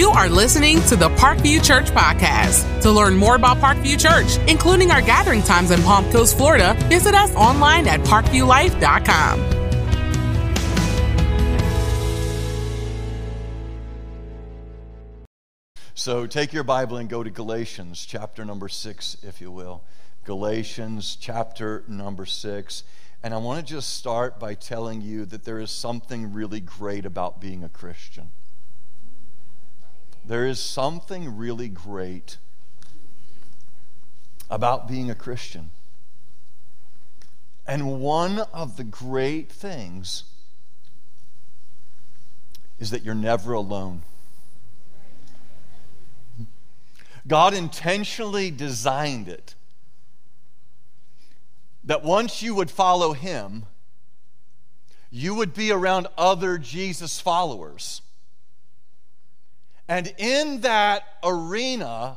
You are listening to the Parkview Church Podcast. To learn more about Parkview Church, including our gathering times in Palm Coast, Florida, visit us online at parkviewlife.com. So take your Bible and go to Galatians chapter number six, if you will. Galatians chapter number six. And I want to just start by telling you that there is something really great about being a Christian. There is something really great about being a Christian. And one of the great things is that you're never alone. God intentionally designed it that once you would follow Him, you would be around other Jesus followers. And in that arena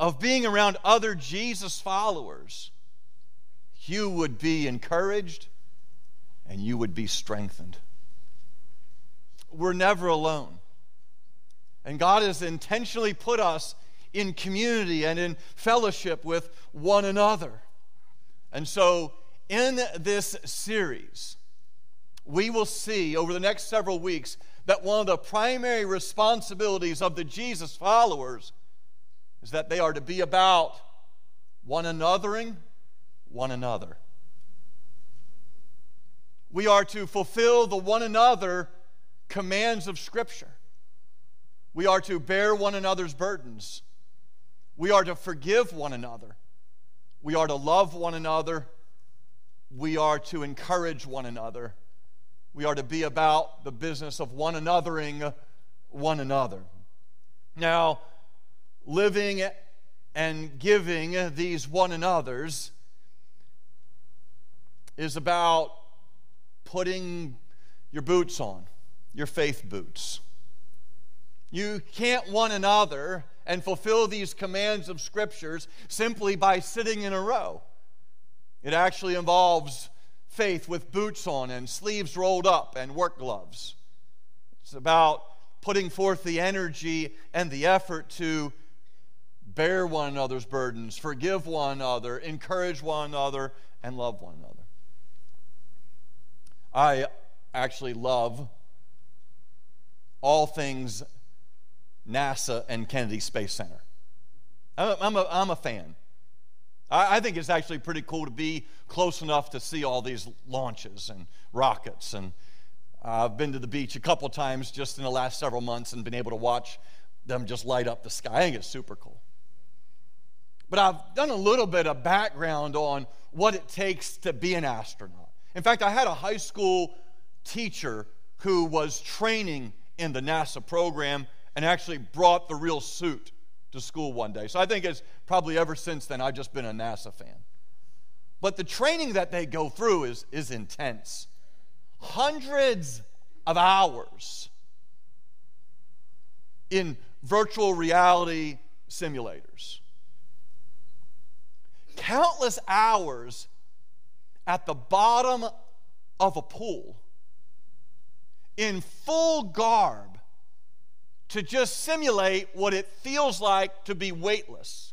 of being around other Jesus followers, you would be encouraged and you would be strengthened. We're never alone. And God has intentionally put us in community and in fellowship with one another. And so, in this series, we will see over the next several weeks that one of the primary responsibilities of the Jesus followers is that they are to be about one anothering one another. We are to fulfill the one another commands of Scripture. We are to bear one another's burdens. We are to forgive one another. We are to love one another. We are to encourage one another. We are to be about the business of one anothering one another. Now, living and giving these one another's is about putting your boots on, your faith boots. You can't one another and fulfill these commands of scriptures simply by sitting in a row. It actually involves faith with boots on and sleeves rolled up and work gloves. It's about putting forth the energy and the effort to bear one another's burdens, forgive one another, encourage one another, and love one another. I actually love all things NASA and Kennedy Space Center. I'm a, I'm a, fan. I, I think it's actually pretty cool to be close enough to see all these launches and rockets. And uh, I've been to the beach a couple times just in the last several months and been able to watch them just light up the sky. I think it's super cool. But I've done a little bit of background on what it takes to be an astronaut. In fact, I had a high school teacher who was training in the NASA program and actually brought the real suit to school one day. So I think it's probably ever since then I've just been a NASA fan. But the training that they go through is, is intense. Hundreds of hours in virtual reality simulators. Countless hours at the bottom of a pool in full garb to just simulate what it feels like to be weightless.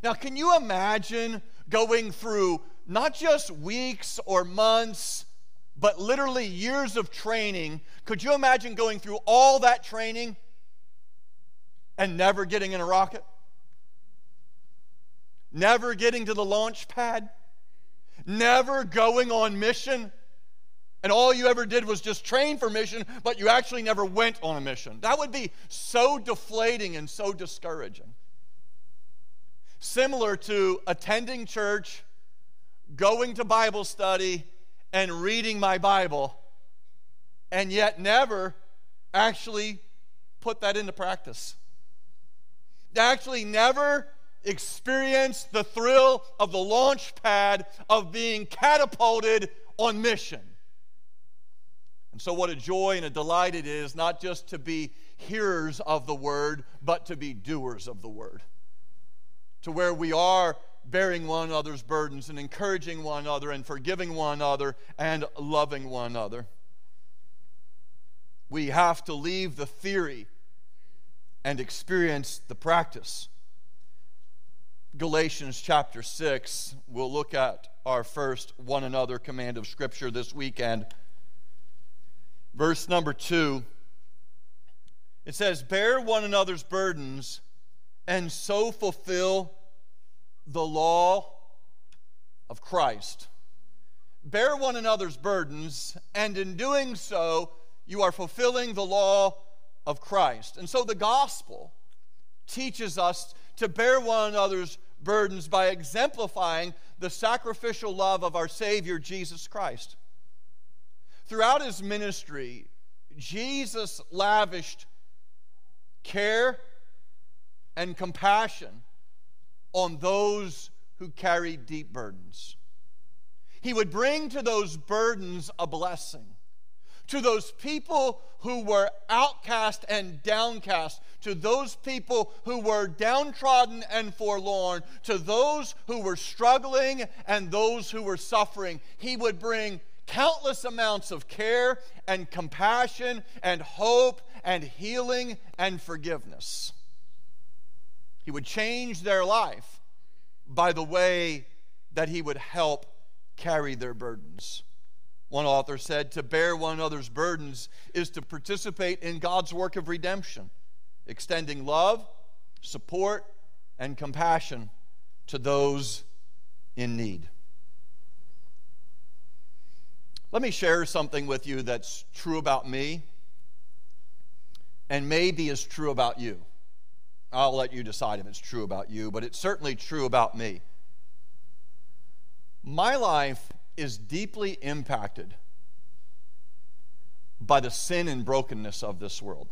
Now, can you imagine going through not just weeks or months, but literally years of training? Could you imagine going through all that training and never getting in a rocket? Never getting to the launch pad? Never going on mission? And all you ever did was just train for mission, but you actually never went on a mission. That would be so deflating and so discouraging. Similar to attending church, going to Bible study, and reading my Bible, and yet never actually put that into practice. Actually, never experienced the thrill of the launch pad of being catapulted on mission. And so, what a joy and a delight it is not just to be hearers of the word, but to be doers of the word. To where we are bearing one another's burdens and encouraging one another and forgiving one another and loving one another. we have to leave the theory and experience the practice. Galatians chapter 6, we'll look at our first one another command of Scripture this weekend. Verse number 2, it says, Bear one another's burdens and so fulfill the law of Christ. Bear one another's burdens, and in doing so, you are fulfilling the law of Christ. And so the gospel teaches us to bear one another's burdens by exemplifying the sacrificial love of our Savior, Jesus Christ. Throughout his ministry, Jesus lavished care and compassion on those who carried deep burdens. He would bring to those burdens a blessing. To those people who were outcast and downcast, to those people who were downtrodden and forlorn, to those who were struggling and those who were suffering, he would bring countless amounts of care and compassion and hope and healing and forgiveness. He would change their life by the way that he would help carry their burdens. One author said, To bear one another's burdens is to participate in God's work of redemption, extending love, support, and compassion to those in need. Let me share something with you that's true about me and maybe is true about you. I'll let you decide if it's true about you, but it's certainly true about me. My life is deeply impacted by the sin and brokenness of this world.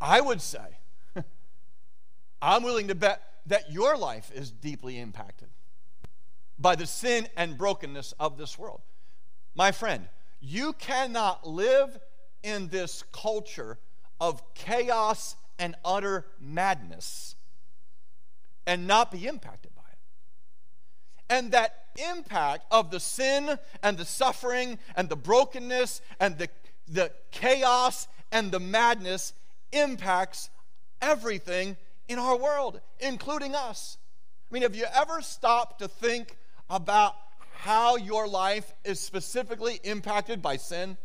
I would say, I'm willing to bet that your life is deeply impacted by the sin and brokenness of this world. My friend, you cannot live in this culture of chaos and utter madness and not be impacted by it. And that impact of the sin and the suffering and the brokenness and the, the chaos and the madness impacts everything in our world, including us. I mean, have you ever stopped to think about how your life is specifically impacted by sin?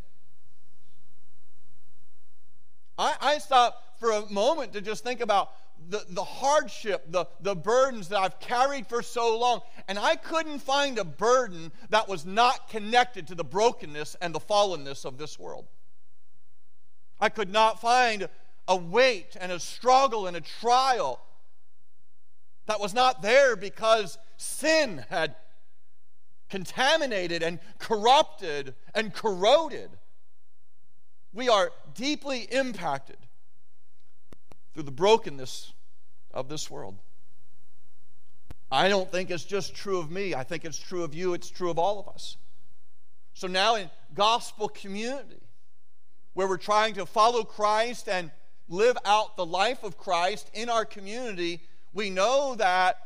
I, I stop for a moment to just think about the, the hardship, the, the burdens that I've carried for so long. And I couldn't find a burden that was not connected to the brokenness and the fallenness of this world. I could not find a weight and a struggle and a trial that was not there because sin had contaminated and corrupted and corroded we are deeply impacted through the brokenness of this world. I don't think it's just true of me. I think it's true of you. It's true of all of us. So now in gospel community, where we're trying to follow Christ and live out the life of Christ in our community, we know that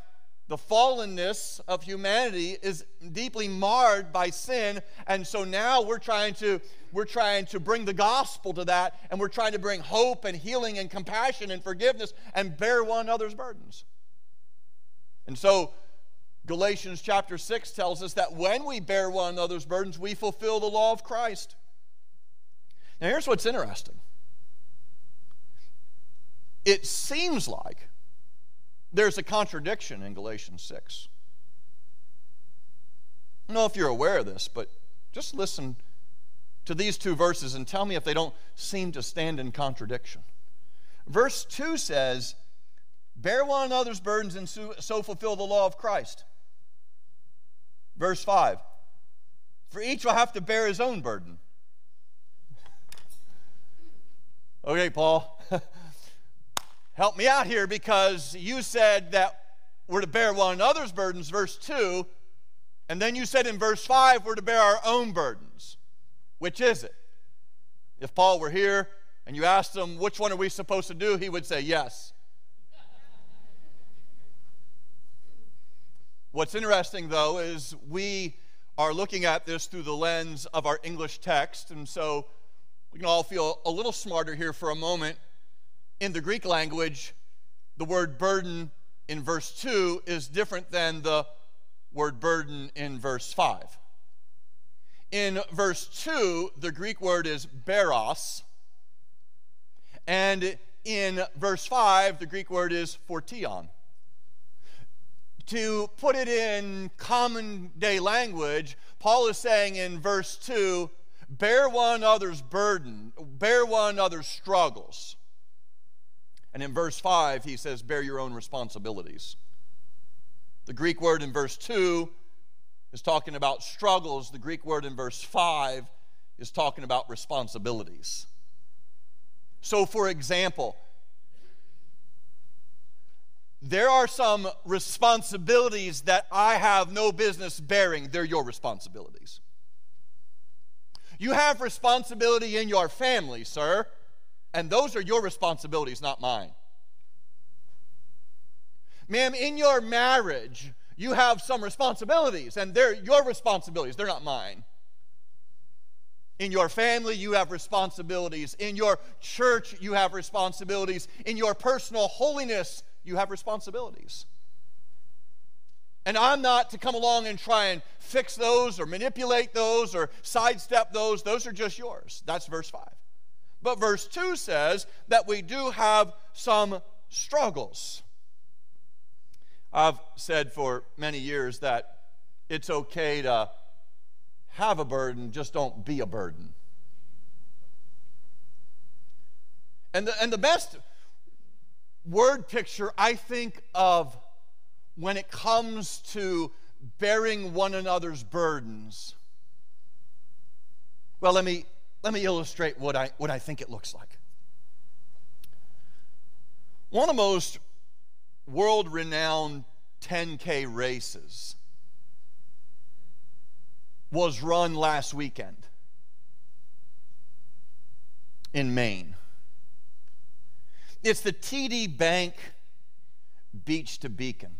the fallenness of humanity is deeply marred by sin and so now we're trying to we're trying to bring the gospel to that and we're trying to bring hope and healing and compassion and forgiveness and bear one another's burdens. And so galatians chapter 6 tells us that when we bear one another's burdens we fulfill the law of christ. Now here's what's interesting. It seems like there's a contradiction in Galatians 6. I don't know if you're aware of this, but just listen to these two verses and tell me if they don't seem to stand in contradiction. Verse 2 says, Bear one another's burdens and so fulfill the law of Christ. Verse 5 For each will have to bear his own burden. okay, Paul. help me out here because you said that we're to bear one another's burdens, verse 2, and then you said in verse 5 we're to bear our own burdens. Which is it? If Paul were here and you asked him, which one are we supposed to do, he would say, yes. What's interesting, though, is we are looking at this through the lens of our English text, and so we can all feel a little smarter here for a moment. In the Greek language, the word burden in verse 2 is different than the word burden in verse 5. In verse 2, the Greek word is baros, and in verse 5, the Greek word is phortion. To put it in common day language, Paul is saying in verse 2 bear one another's burden, bear one another's struggles. And in verse 5, he says, bear your own responsibilities. The Greek word in verse 2 is talking about struggles. The Greek word in verse 5 is talking about responsibilities. So, for example, there are some responsibilities that I have no business bearing. They're your responsibilities. You have responsibility in your family, sir, and those are your responsibilities, not mine. Ma'am, in your marriage, you have some responsibilities, and they're your responsibilities, they're not mine. In your family, you have responsibilities. In your church, you have responsibilities. In your personal holiness, you have responsibilities. And I'm not to come along and try and fix those or manipulate those or sidestep those. Those are just yours. That's verse 5. But verse 2 says that we do have some struggles. I've said for many years that it's okay to have a burden, just don't be a burden. And the, and the best word picture I think of when it comes to bearing one another's burdens. Well, let me, let me illustrate what I, what I think it looks like. One of the most world renowned 10K races was run last weekend in Maine. It's the TD Bank Beach to Beacon.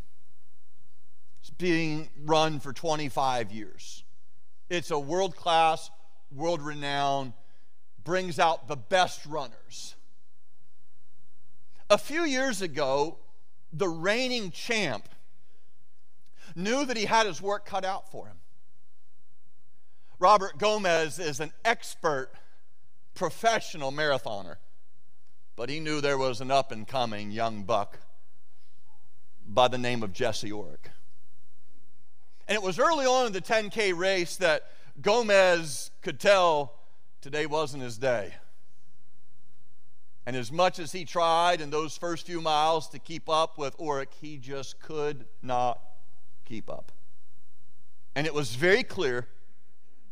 It's being run for 25 years. It's a world class, world renowned, brings out the best runners. A few years ago, the reigning champ knew that he had his work cut out for him. Robert Gomez is an expert professional marathoner but he knew there was an up and coming young buck by the name of Jesse Orick. And it was early on in the 10K race that Gomez could tell today wasn't his day. And as much as he tried in those first few miles to keep up with Orick, he just could not keep up. And it was very clear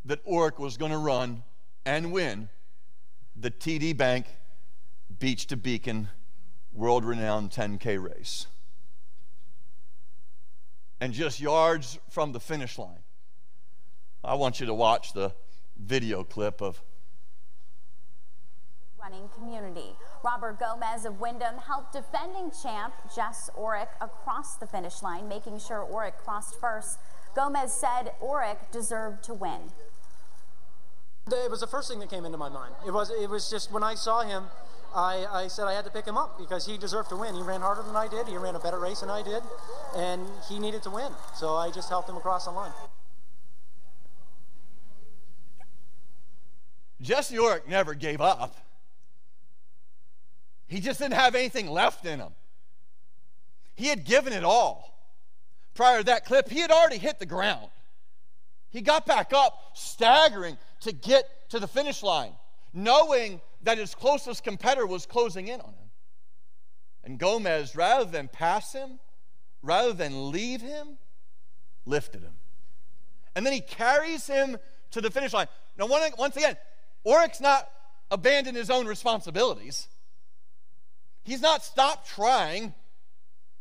that Orick was going to run and win the TD Bank Beach to Beacon world renowned 10K race. And just yards from the finish line, I want you to watch the video clip of running community. Robert Gomez of Windham helped defending champ Jess Orick across the finish line, making sure Orick crossed first. Gomez said Orick deserved to win. It was the first thing that came into my mind. It was it was just when I saw him, I, I said I had to pick him up because he deserved to win. He ran harder than I did. He ran a better race than I did, and he needed to win. So I just helped him across the line. Jesse Orick never gave up. He just didn't have anything left in him. He had given it all. Prior to that clip, he had already hit the ground. He got back up, staggering to get to the finish line, knowing that his closest competitor was closing in on him. And Gomez, rather than pass him, rather than leave him, lifted him. And then he carries him to the finish line. Now, once again, Orick's not abandoned his own responsibilities. He's not stopped trying.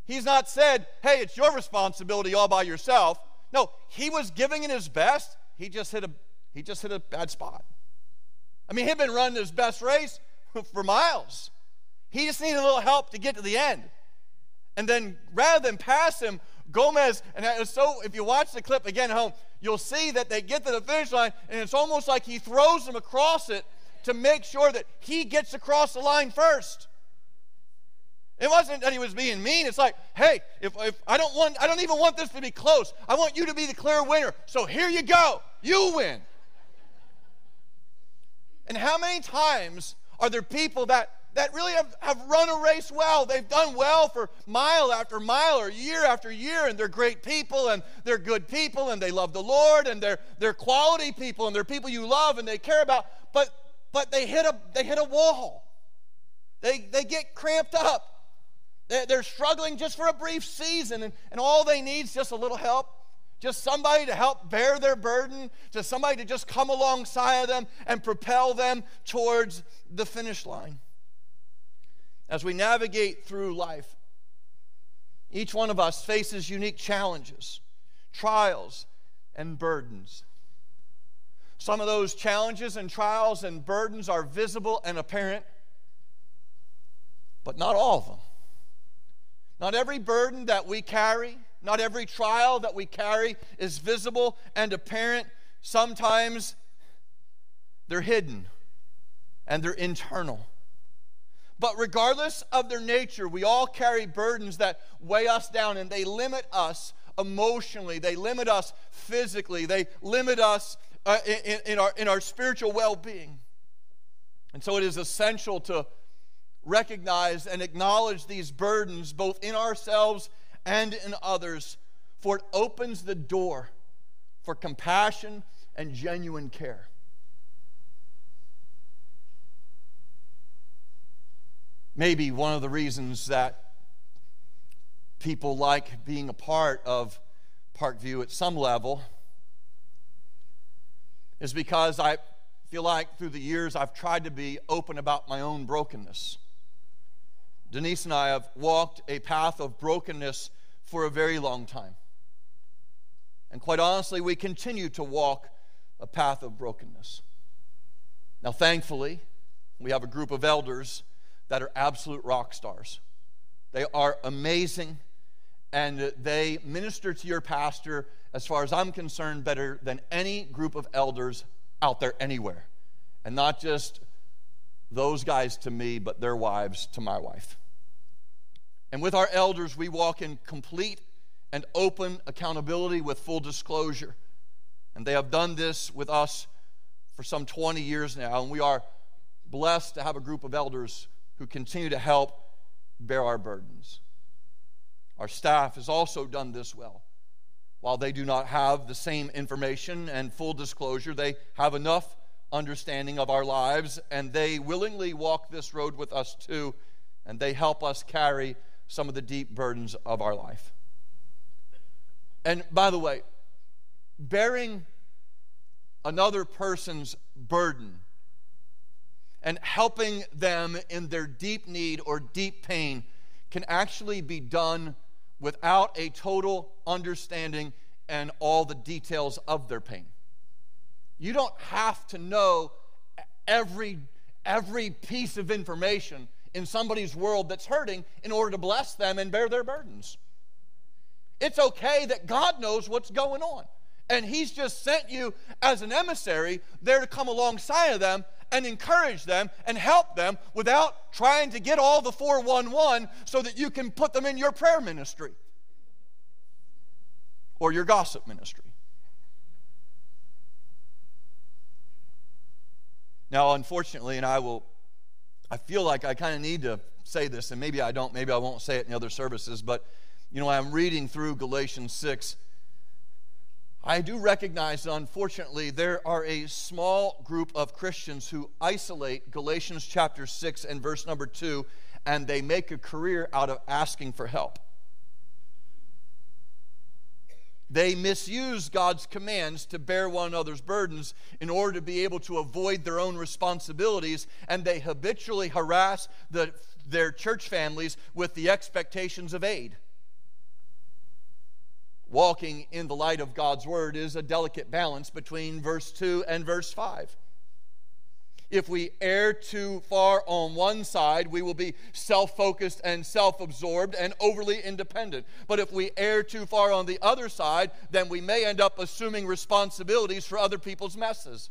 He's not said, hey, it's your responsibility all by yourself. No, he was giving it his best. He just hit a, he just hit a bad spot. I mean, he'd been running his best race for miles. He just needed a little help to get to the end. And then rather than pass him, Gomez, and so, if you watch the clip again at home, you'll see that they get to the finish line, and it's almost like he throws them across it to make sure that he gets across the line first. It wasn't that he was being mean. It's like, hey, if, if I don't want, I don't even want this to be close. I want you to be the clear winner. So here you go. You win. And how many times are there people that, that really have, have run a race well? They've done well for mile after mile or year after year, and they're great people and they're good people and they love the Lord and they're, they're quality people and they're people you love and they care about, but, but they, hit a, they hit a wall. They, they get cramped up. They're struggling just for a brief season, and, and all they need is just a little help. Just somebody to help bear their burden, to somebody to just come alongside of them and propel them towards the finish line. As we navigate through life, each one of us faces unique challenges, trials, and burdens. Some of those challenges and trials and burdens are visible and apparent, but not all of them. Not every burden that we carry, not every trial that we carry is visible and apparent. Sometimes they're hidden and they're internal. But regardless of their nature, we all carry burdens that weigh us down and they limit us emotionally, they limit us physically, they limit us uh, in, in, our, in our spiritual well being. And so it is essential to recognize and acknowledge these burdens both in ourselves and in others, for it opens the door for compassion and genuine care. Maybe one of the reasons that people like being a part of Parkview at some level is because I feel like through the years I've tried to be open about my own brokenness. Denise and I have walked a path of brokenness for a very long time. And quite honestly, we continue to walk a path of brokenness. Now, thankfully, we have a group of elders that are absolute rock stars. They are amazing and they minister to your pastor, as far as I'm concerned, better than any group of elders out there anywhere. And not just those guys to me, but their wives to my wife. And with our elders, we walk in complete and open accountability with full disclosure. And they have done this with us for some 20 years now. And we are blessed to have a group of elders who continue to help bear our burdens. Our staff has also done this well. While they do not have the same information and full disclosure, they have enough understanding of our lives, and they willingly walk this road with us too, and they help us carry some of the deep burdens of our life. And by the way, bearing another person's burden and helping them in their deep need or deep pain can actually be done without a total understanding and all the details of their pain. You don't have to know every, every piece of information in somebody's world that's hurting in order to bless them and bear their burdens. It's okay that God knows what's going on. And He's just sent you as an emissary there to come alongside of them and encourage them and help them without trying to get all the 411 so that you can put them in your prayer ministry or your gossip ministry. Now, unfortunately, and I will, I feel like I kind of need to say this, and maybe I don't, maybe I won't say it in the other services, but, you know, I'm reading through Galatians 6. I do recognize that unfortunately there are a small group of Christians who isolate Galatians chapter 6 and verse number 2, and they make a career out of asking for help. They misuse God's commands to bear one another's burdens in order to be able to avoid their own responsibilities, and they habitually harass the, their church families with the expectations of aid. Walking in the light of God's word is a delicate balance between verse 2 and verse 5. If we err too far on one side, we will be self focused and self absorbed and overly independent. But if we err too far on the other side, then we may end up assuming responsibilities for other people's messes.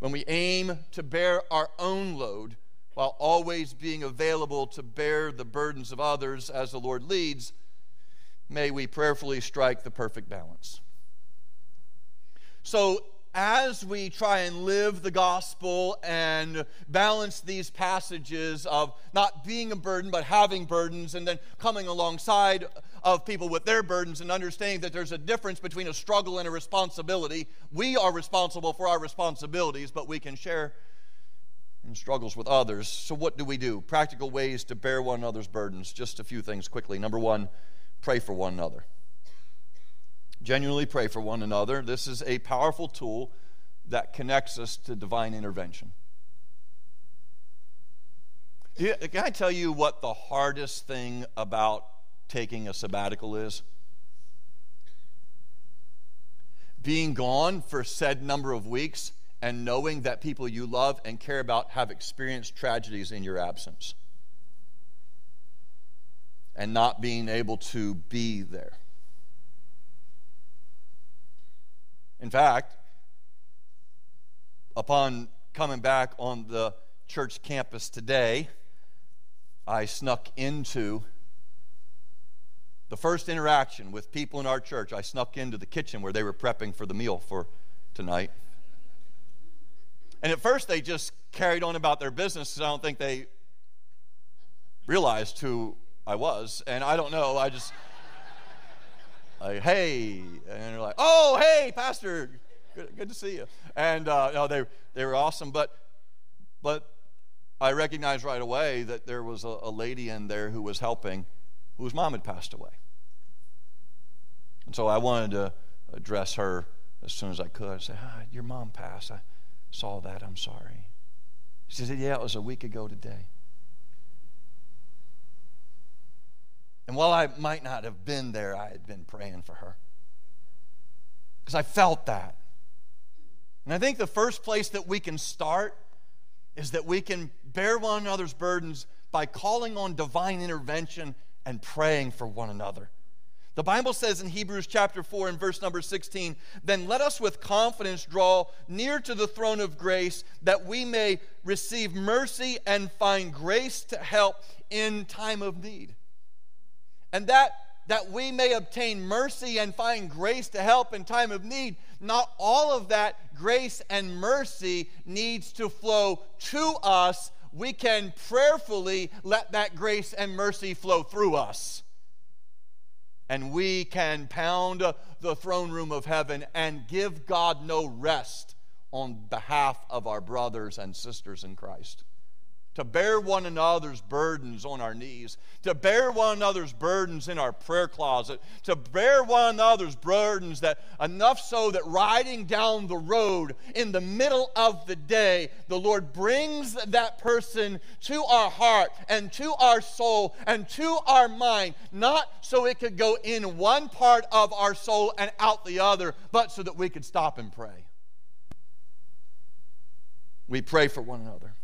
When we aim to bear our own load while always being available to bear the burdens of others as the Lord leads, may we prayerfully strike the perfect balance. So, as we try and live the gospel and balance these passages of not being a burden but having burdens and then coming alongside of people with their burdens and understanding that there's a difference between a struggle and a responsibility we are responsible for our responsibilities but we can share in struggles with others. So what do we do? Practical ways to bear one another's burdens. Just a few things quickly. Number one pray for one another genuinely pray for one another. This is a powerful tool that connects us to divine intervention. Can I tell you what the hardest thing about taking a sabbatical is? Being gone for said number of weeks and knowing that people you love and care about have experienced tragedies in your absence and not being able to be there. In fact, upon coming back on the church campus today, I snuck into the first interaction with people in our church. I snuck into the kitchen where they were prepping for the meal for tonight. And at first, they just carried on about their business because I don't think they realized who I was. And I don't know, I just like, hey, and they're like, oh, hey, Pastor, good, good to see you. And uh, no, they they were awesome, but but I recognized right away that there was a, a lady in there who was helping, whose mom had passed away, and so I wanted to address her as soon as I could. I said, ah, your mom passed. I saw that. I'm sorry. She said, yeah, it was a week ago today. And while I might not have been there, I had been praying for her. Because I felt that. And I think the first place that we can start is that we can bear one another's burdens by calling on divine intervention and praying for one another. The Bible says in Hebrews chapter 4 and verse number 16, then let us with confidence draw near to the throne of grace that we may receive mercy and find grace to help in time of need and that that we may obtain mercy and find grace to help in time of need. Not all of that grace and mercy needs to flow to us. We can prayerfully let that grace and mercy flow through us. And we can pound the throne room of heaven and give God no rest on behalf of our brothers and sisters in Christ to bear one another's burdens on our knees, to bear one another's burdens in our prayer closet, to bear one another's burdens that enough so that riding down the road in the middle of the day, the Lord brings that person to our heart and to our soul and to our mind, not so it could go in one part of our soul and out the other, but so that we could stop and pray. We pray for one another.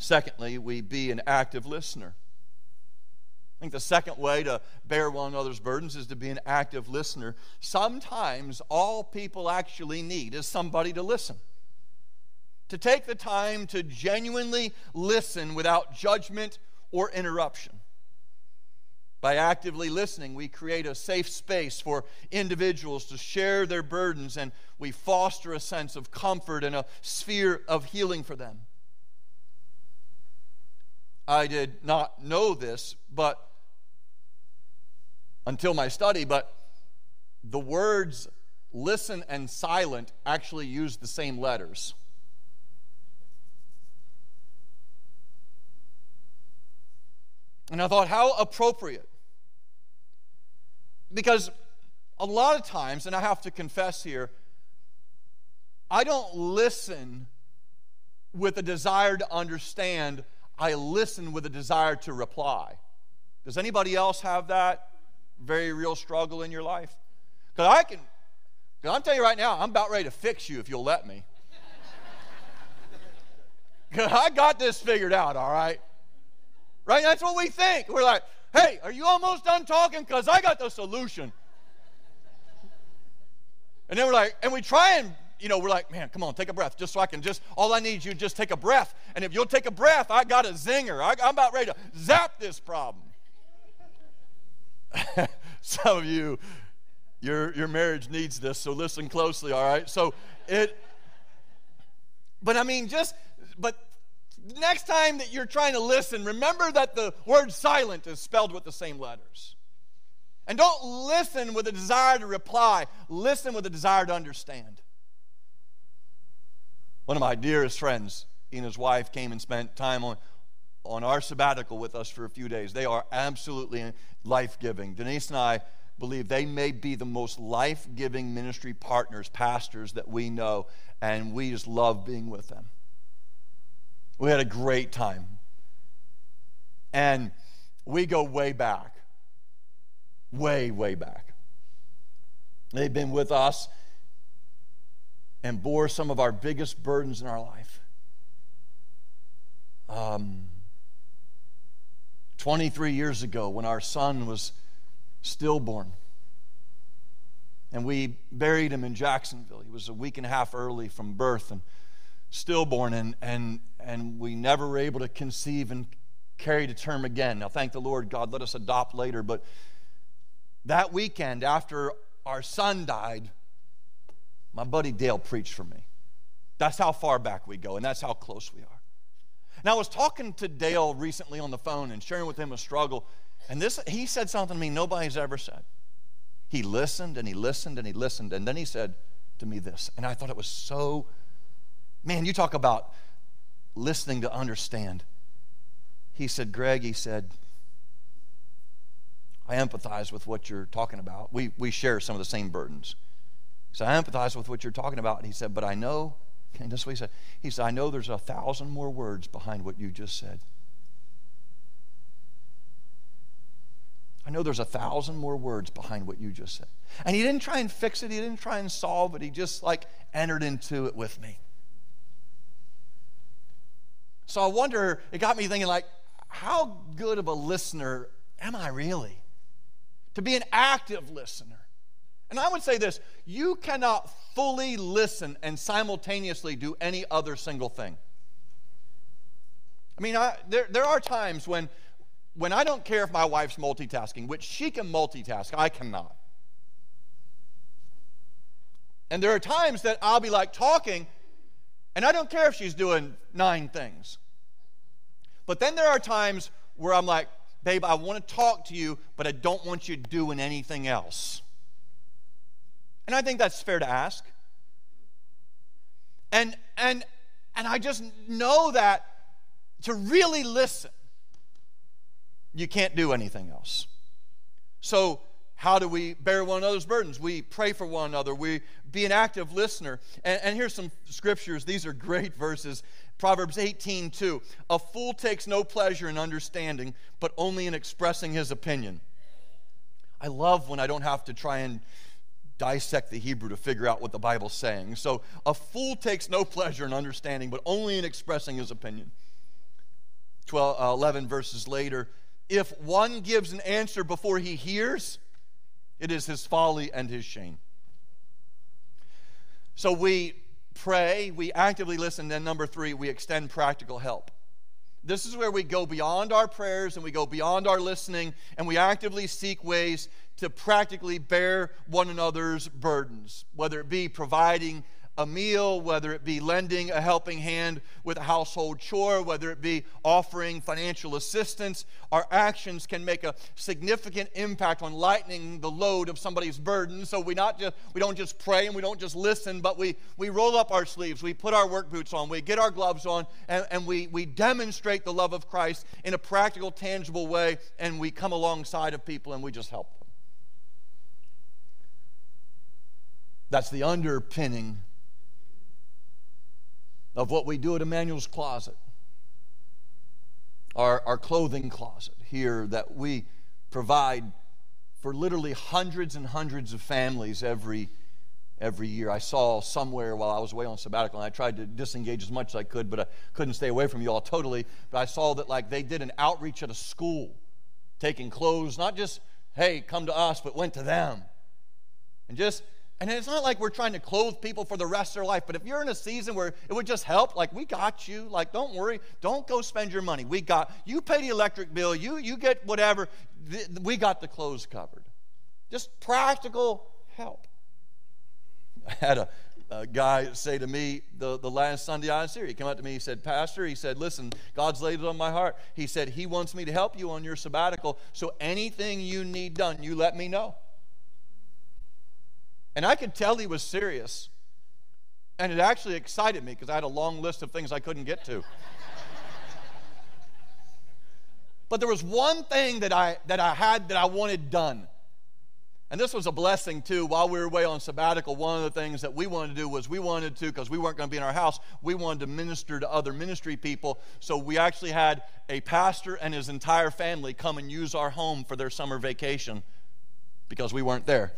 Secondly, we be an active listener. I think the second way to bear one another's burdens is to be an active listener. Sometimes all people actually need is somebody to listen. To take the time to genuinely listen without judgment or interruption. By actively listening, we create a safe space for individuals to share their burdens and we foster a sense of comfort and a sphere of healing for them. I did not know this, but until my study, but the words listen and silent actually use the same letters. And I thought, how appropriate. Because a lot of times, and I have to confess here, I don't listen with a desire to understand I listen with a desire to reply. Does anybody else have that very real struggle in your life? Because I can, cause I'm telling you right now, I'm about ready to fix you if you'll let me. I got this figured out, all right? Right? That's what we think. We're like, hey, are you almost done talking? Because I got the solution. And then we're like, and we try and, you know, we're like, man, come on, take a breath, just so I can just, all I need you just take a breath. And if you'll take a breath, I got a zinger. I, I'm about ready to zap this problem. Some of you, your, your marriage needs this, so listen closely, all right? So it, but I mean, just, but next time that you're trying to listen, remember that the word silent is spelled with the same letters. And don't listen with a desire to reply, listen with a desire to understand. One of my dearest friends, and his wife came and spent time on, on our sabbatical with us for a few days. They are absolutely life giving. Denise and I believe they may be the most life giving ministry partners, pastors that we know, and we just love being with them. We had a great time. And we go way back, way, way back. They've been with us and bore some of our biggest burdens in our life. Um, 23 years ago, when our son was stillborn. And we buried him in Jacksonville. He was a week and a half early from birth and stillborn, and, and, and we never were able to conceive and carry to term again. Now, thank the Lord, God let us adopt later. But that weekend, after our son died, my buddy Dale preached for me. That's how far back we go, and that's how close we are. Now, I was talking to Dale recently on the phone and sharing with him a struggle. And this, he said something to me nobody's ever said. He listened and he listened and he listened, and then he said to me this. And I thought it was so, man, you talk about listening to understand. He said, Greg, he said, I empathize with what you're talking about. We, we share some of the same burdens. Said, I empathize with what you're talking about. And he said, but I know, and this what he said. He said, I know there's a thousand more words behind what you just said. I know there's a thousand more words behind what you just said. And he didn't try and fix it, he didn't try and solve it, he just like entered into it with me. So I wonder, it got me thinking, like, how good of a listener am I really? To be an active listener. And I would say this you cannot fully listen and simultaneously do any other single thing. I mean, I, there, there are times when when I don't care if my wife's multitasking, which she can multitask, I cannot. And there are times that I'll be like talking, and I don't care if she's doing nine things. But then there are times where I'm like, babe, I want to talk to you, but I don't want you doing anything else. And I think that's fair to ask. And and and I just know that to really listen you can't do anything else. So, how do we bear one another's burdens? We pray for one another. We be an active listener. And, and here's some scriptures. These are great verses. Proverbs 18, 2. A fool takes no pleasure in understanding, but only in expressing his opinion. I love when I don't have to try and dissect the Hebrew to figure out what the Bible's saying. So, a fool takes no pleasure in understanding, but only in expressing his opinion. 12, uh, 11 verses later, if one gives an answer before he hears, it is his folly and his shame. So we pray, we actively listen, then number three, we extend practical help. This is where we go beyond our prayers and we go beyond our listening and we actively seek ways to practically bear one another's burdens, whether it be providing a meal, whether it be lending a helping hand with a household chore, whether it be offering financial assistance, our actions can make a significant impact on lightening the load of somebody's burden. So we not just we don't just pray and we don't just listen, but we we roll up our sleeves, we put our work boots on, we get our gloves on, and, and we we demonstrate the love of Christ in a practical, tangible way, and we come alongside of people and we just help them. That's the underpinning of what we do at Emmanuel's Closet, our, our clothing closet here that we provide for literally hundreds and hundreds of families every, every year. I saw somewhere while I was away on sabbatical, and I tried to disengage as much as I could, but I couldn't stay away from you all totally. But I saw that like they did an outreach at a school, taking clothes, not just hey come to us, but went to them, and just. And it's not like we're trying to clothe people for the rest of their life, but if you're in a season where it would just help, like we got you, like don't worry, don't go spend your money. We got you pay the electric bill, you you get whatever. We got the clothes covered. Just practical help. I had a, a, guy say to me the, the last Sunday I was here. He came up to me. He said, Pastor, he said, listen, God's laid it on my heart. He said, He wants me to help you on your sabbatical. So anything you need done, you let me know. And I could tell he was serious. And it actually excited me because I had a long list of things I couldn't get to. but there was one thing that I, that I had that I wanted done. And this was a blessing too. While we were away on sabbatical, one of the things that we wanted to do was we wanted to, because we weren't going to be in our house, we wanted to minister to other ministry people. So we actually had a pastor and his entire family come and use our home for their summer vacation because we weren't there.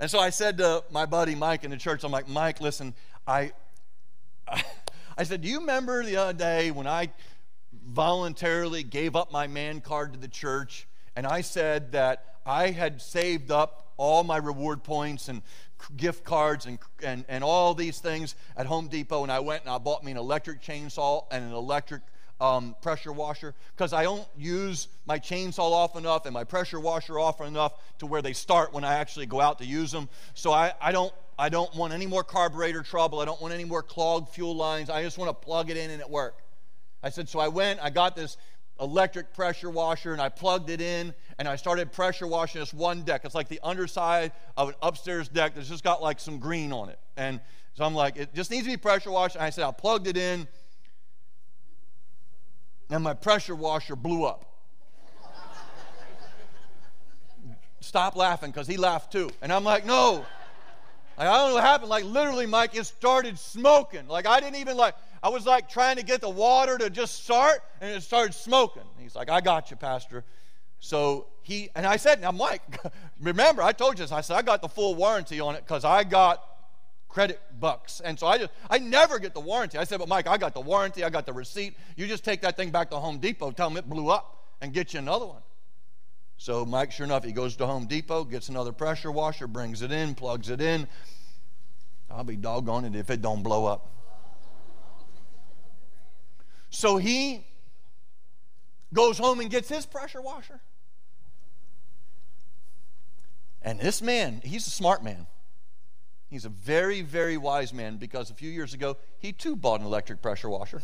And so I said to my buddy Mike in the church, I'm like, Mike, listen, I, I said, do you remember the other day when I voluntarily gave up my man card to the church and I said that I had saved up all my reward points and gift cards and, and, and all these things at Home Depot, and I went and I bought me an electric chainsaw and an electric um, pressure washer because I don't use my chainsaw often enough and my pressure washer often enough to where they start when I actually go out to use them. So I, I don't I don't want any more carburetor trouble. I don't want any more clogged fuel lines. I just want to plug it in and it work. I said, so I went, I got this electric pressure washer and I plugged it in and I started pressure washing this one deck. It's like the underside of an upstairs deck that's just got like some green on it. And so I'm like, it just needs to be pressure washed. And I said, I plugged it in and my pressure washer blew up. Stop laughing because he laughed too. And I'm like, no. Like, I don't know what happened. Like literally, Mike, it started smoking. Like I didn't even like, I was like trying to get the water to just start, and it started smoking. He's like, I got you, Pastor. So he, and I said, now, Mike, remember, I told you this. I said, I got the full warranty on it because I got credit bucks. And so I just, I never get the warranty. I said, but Mike, I got the warranty, I got the receipt. You just take that thing back to Home Depot, tell them it blew up, and get you another one. So Mike, sure enough, he goes to Home Depot, gets another pressure washer, brings it in, plugs it in. I'll be doggone it if it don't blow up. So he goes home and gets his pressure washer. And this man, he's a smart man. He's a very, very wise man because a few years ago, he too bought an electric pressure washer.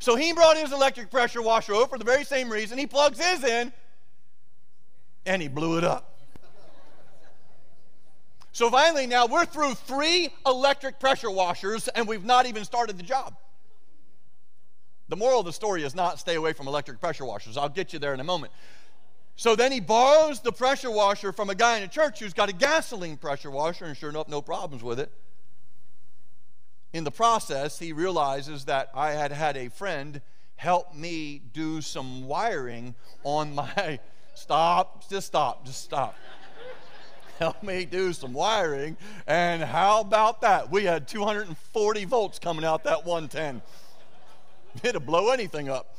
so he brought his electric pressure washer over for the very same reason. He plugs his in and he blew it up. So finally, now we're through three electric pressure washers and we've not even started the job. The moral of the story is not stay away from electric pressure washers. I'll get you there in a moment. So then he borrows the pressure washer from a guy in a church who's got a gasoline pressure washer, and sure enough, no problems with it. In the process, he realizes that I had had a friend help me do some wiring on my. Stop, just stop, just stop help me do some wiring. And how about that? We had 240 volts coming out that 110. It'll blow anything up.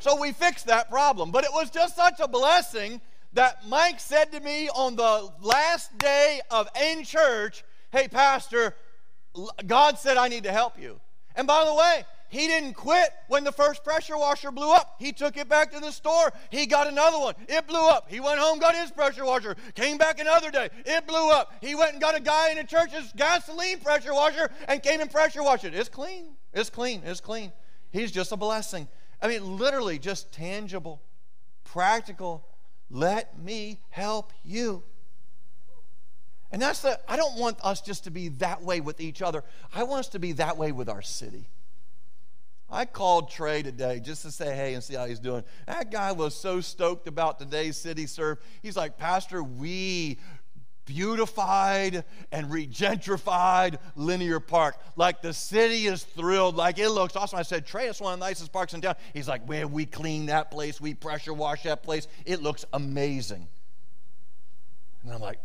So we fixed that problem. But it was just such a blessing that Mike said to me on the last day of in church, Hey, Pastor, God said I need to help you. And by the way, he didn't quit when the first pressure washer blew up. He took it back to the store. He got another one. It blew up. He went home, got his pressure washer. Came back another day. It blew up. He went and got a guy in the church's gasoline pressure washer and came and pressure washed it. It's clean. It's clean. It's clean. He's just a blessing. I mean, literally just tangible, practical. Let me help you. And that's the, I don't want us just to be that way with each other. I want us to be that way with our city. I called Trey today just to say hey and see how he's doing. That guy was so stoked about today's city serve. He's like, Pastor, we beautified and regentrified Linear Park. Like the city is thrilled. Like it looks awesome. I said, Trey, it's one of the nicest parks in town. He's like, man, we clean that place. We pressure wash that place. It looks amazing. And I'm like,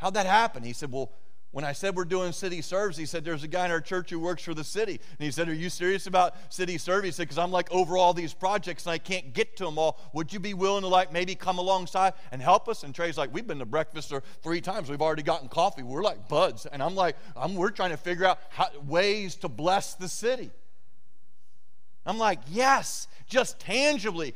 How'd that happen? He said, Well, when I said we're doing city serves, he said, There's a guy in our church who works for the city. And he said, Are you serious about city serve? He said, Because I'm like over all these projects and I can't get to them all. Would you be willing to like maybe come alongside and help us? And Trey's like, We've been to breakfast three times. We've already gotten coffee. We're like buds. And I'm like, I'm, We're trying to figure out how, ways to bless the city. I'm like, Yes, just tangibly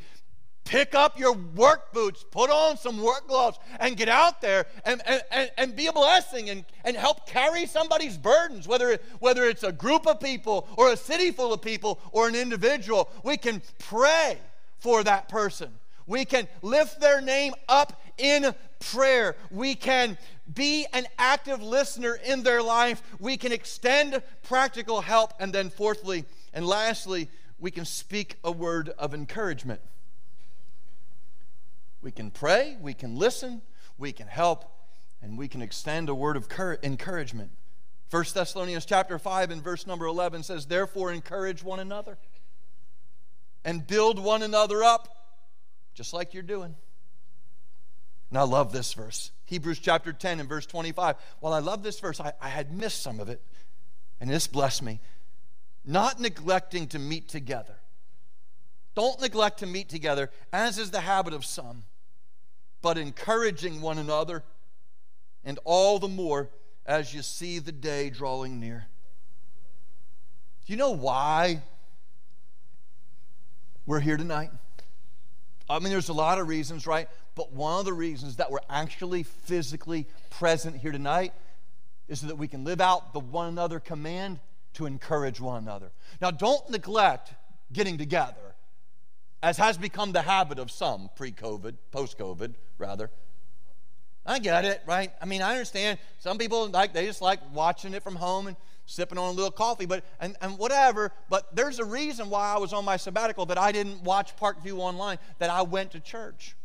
pick up your work boots, put on some work gloves, and get out there and, and, and, be a blessing and, and help carry somebody's burdens, whether, whether it's a group of people or a city full of people or an individual. We can pray for that person. We can lift their name up in prayer. We can be an active listener in their life. We can extend practical help. And then, fourthly and lastly, we can speak a word of encouragement. We can pray, we can listen, we can help, and we can extend a word of encouragement. 1 Thessalonians chapter 5 and verse number 11 says, Therefore, encourage one another and build one another up, just like you're doing. And I love this verse. Hebrews chapter 10 and verse 25. While I love this verse, I, I had missed some of it, and this blessed me. Not neglecting to meet together. Don't neglect to meet together, as is the habit of some but encouraging one another, and all the more as you see the day drawing near. Do you know why we're here tonight? I mean, there's a lot of reasons, right? But one of the reasons that we're actually physically present here tonight is so that we can live out the one another command to encourage one another. Now, don't neglect getting together as has become the habit of some pre COVID, post COVID, rather. I get it, right? I mean, I understand some people like they just like watching it from home and sipping on a little coffee, but and, and whatever. But there's a reason why I was on my sabbatical that I didn't watch Parkview online, that I went to church.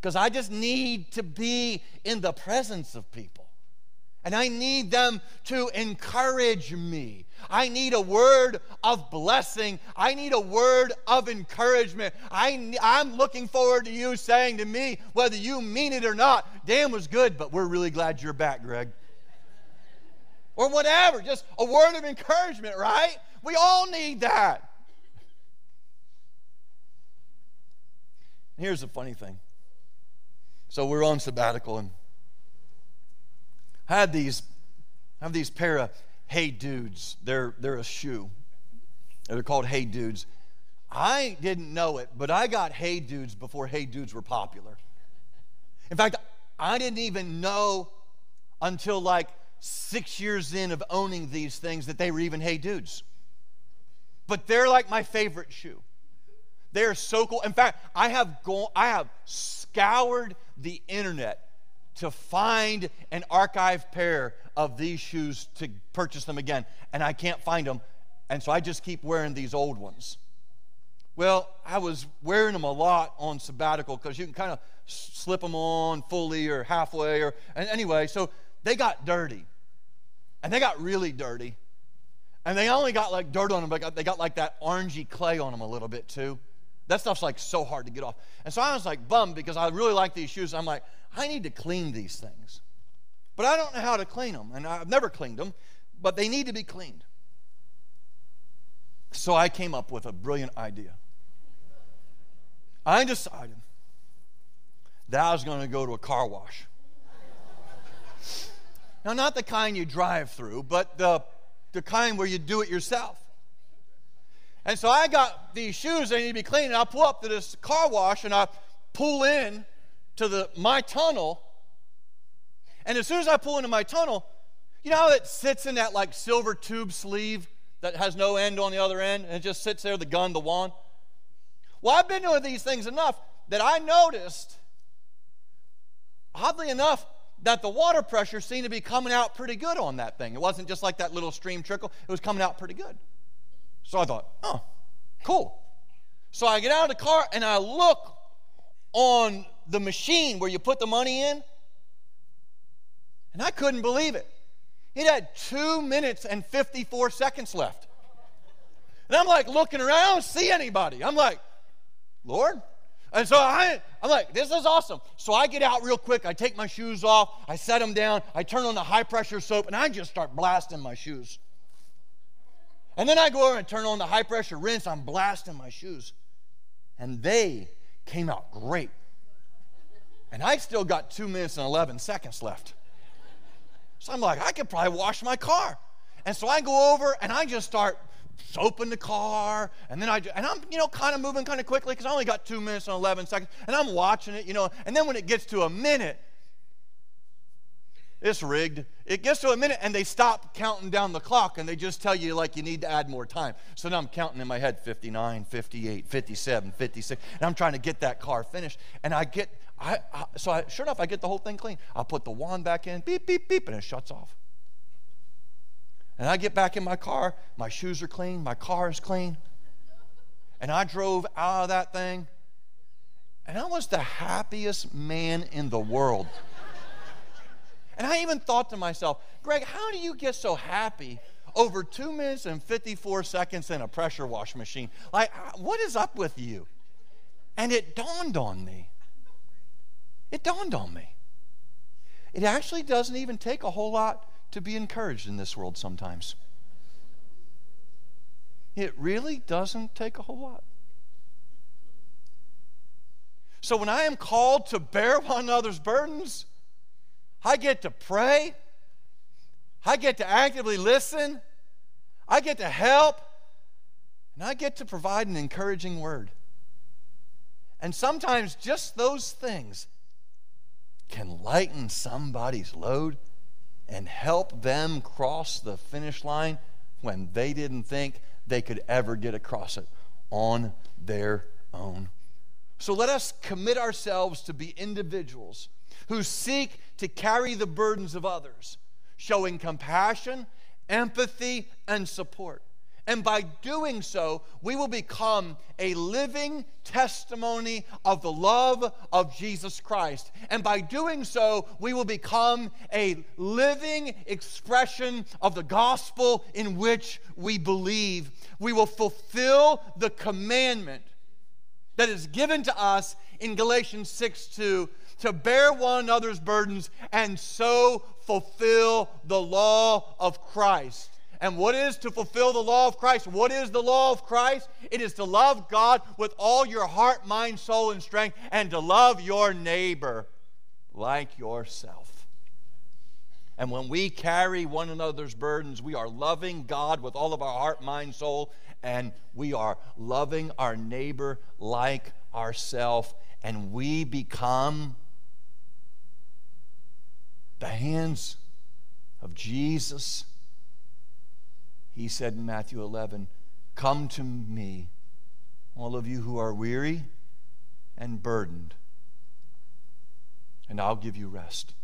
Because I just need to be in the presence of people. And I need them to encourage me. I need a word of blessing. I need a word of encouragement. I, I'm looking forward to you saying to me, whether you mean it or not, Dan was good, but we're really glad you're back, Greg. Or whatever, just a word of encouragement, right? We all need that. Here's the funny thing. So we're on sabbatical and I had these, I have these pair of Hey Dudes. They're, they're a shoe. They're called Hey Dudes. I didn't know it, but I got Hey Dudes before Hey Dudes were popular. In fact, I didn't even know until like six years in of owning these things that they were even Hey Dudes. But they're like my favorite shoe. They're so cool. In fact, I have gone, I have scoured the internet to find an archive pair of these shoes to purchase them again, and I can't find them, and so I just keep wearing these old ones. Well, I was wearing them a lot on sabbatical because you can kind of slip them on fully or halfway, or and anyway, so they got dirty, and they got really dirty, and they only got like dirt on them, but they got like that orangey clay on them a little bit too. That stuff's like so hard to get off. And so I was like bummed because I really like these shoes. I'm like, I need to clean these things. But I don't know how to clean them. And I've never cleaned them, but they need to be cleaned. So I came up with a brilliant idea. I decided that I was going to go to a car wash. now, not the kind you drive through, but the, the kind where you do it yourself. And so I got these shoes, they need to be cleaned, and I pull up to this car wash and I pull in to the my tunnel. And as soon as I pull into my tunnel, you know how it sits in that like silver tube sleeve that has no end on the other end and it just sits there, the gun, the wand? Well, I've been doing these things enough that I noticed, oddly enough, that the water pressure seemed to be coming out pretty good on that thing. It wasn't just like that little stream trickle, it was coming out pretty good. So I thought, oh, cool. So I get out of the car and I look on the machine where you put the money in, and I couldn't believe it. It had two minutes and 54 seconds left. And I'm like looking around, I don't see anybody. I'm like, Lord, And so I, I'm like, this is awesome. So I get out real quick. I take my shoes off. I set them down. I turn on the high pressure soap and I just start blasting my shoes. And then I go over and turn on the high pressure rinse. I'm blasting my shoes. And they came out great. And I still got two minutes and 11 seconds left. So I'm like, I could probably wash my car. And so I go over and I just start soaping the car. And then I, and I'm, you know, kind of moving kind of quickly because I only got two minutes and 11 seconds. And I'm watching it, you know. And then when it gets to a minute, it's rigged. It gets to a minute and they stop counting down the clock and they just tell you, like, you need to add more time. So now I'm counting in my head 59, 58, 57, 56. And I'm trying to get that car finished. And I get, I, I so I, sure enough, I get the whole thing clean. I put the wand back in, beep, beep, beep, and it shuts off. And I get back in my car, my shoes are clean, my car is clean. And I drove out of that thing, and I was the happiest man in the world. And I even thought to myself, Greg, how do you get so happy over two minutes and 54 seconds in a pressure wash machine? Like, uh, what is up with you? And it dawned on me. It dawned on me. It actually doesn't even take a whole lot to be encouraged in this world sometimes. It really doesn't take a whole lot. So when I am called to bear one another's burdens, I get to pray. I get to actively listen. I get to help. And I get to provide an encouraging word. And sometimes just those things can lighten somebody's load and help them cross the finish line when they didn't think they could ever get across it on their own. So let us commit ourselves to be individuals who seek to carry the burdens of others, showing compassion, empathy, and support. And by doing so, we will become a living testimony of the love of Jesus Christ. And by doing so, we will become a living expression of the gospel in which we believe. We will fulfill the commandment that is given to us in Galatians 6 2 to bear one another's burdens and so fulfill the law of Christ. And what is to fulfill the law of Christ? What is the law of Christ? It is to love God with all your heart, mind, soul, and strength, and to love your neighbor like yourself. And when we carry one another's burdens, we are loving God with all of our heart, mind, soul, and we are loving our neighbor like ourself, and we become the hands of Jesus. He said in Matthew 11, Come to me, all of you who are weary and burdened, and I'll give you rest.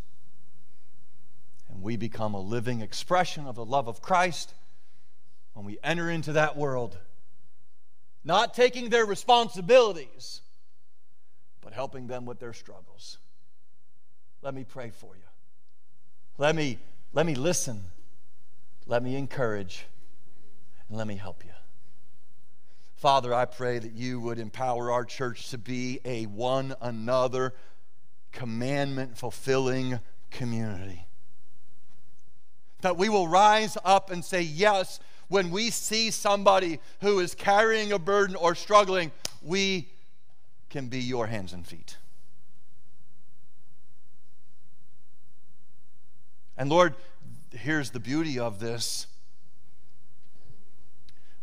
And we become a living expression of the love of Christ when we enter into that world, not taking their responsibilities, but helping them with their struggles. Let me pray for you. Let me, let me listen. Let me encourage. And let me help you. Father, I pray that you would empower our church to be a one another commandment fulfilling community. That we will rise up and say yes when we see somebody who is carrying a burden or struggling, we can be your hands and feet. And Lord, here's the beauty of this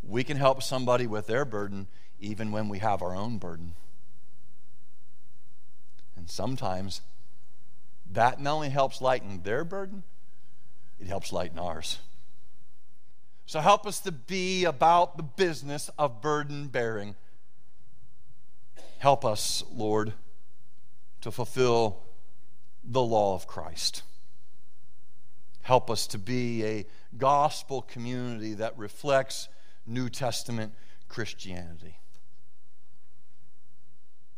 we can help somebody with their burden even when we have our own burden. And sometimes that not only helps lighten their burden, it helps lighten ours. So help us to be about the business of burden bearing. Help us, Lord, to fulfill the law of Christ. Help us to be a gospel community that reflects New Testament Christianity.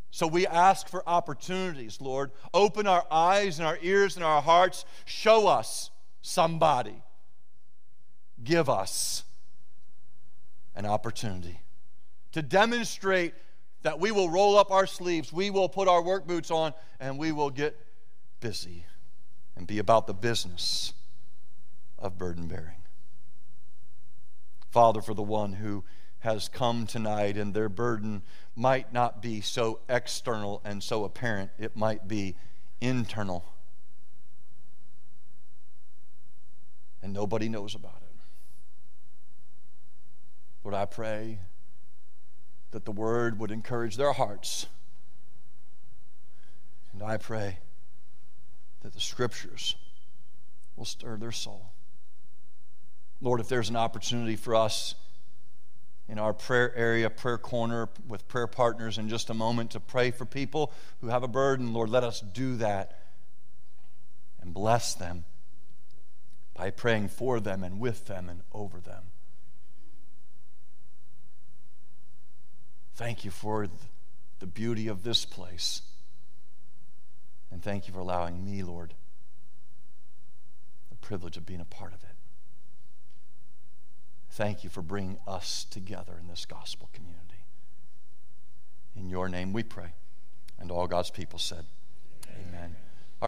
So we ask for opportunities, Lord. Open our eyes and our ears and our hearts. Show us somebody. Give us an opportunity to demonstrate that we will roll up our sleeves, we will put our work boots on, and we will get busy and be about the business of burden bearing. Father, for the one who has come tonight and their burden might not be so external and so apparent, it might be internal. And nobody knows about it. Lord, I pray that the word would encourage their hearts. And I pray that the scriptures will stir their soul. Lord, if there's an opportunity for us in our prayer area, prayer corner, with prayer partners in just a moment to pray for people who have a burden, Lord, let us do that and bless them by praying for them and with them and over them. Thank you for the beauty of this place. And thank you for allowing me, Lord, the privilege of being a part of it. Thank you for bringing us together in this gospel community. In your name we pray. And all God's people said, Amen. Amen.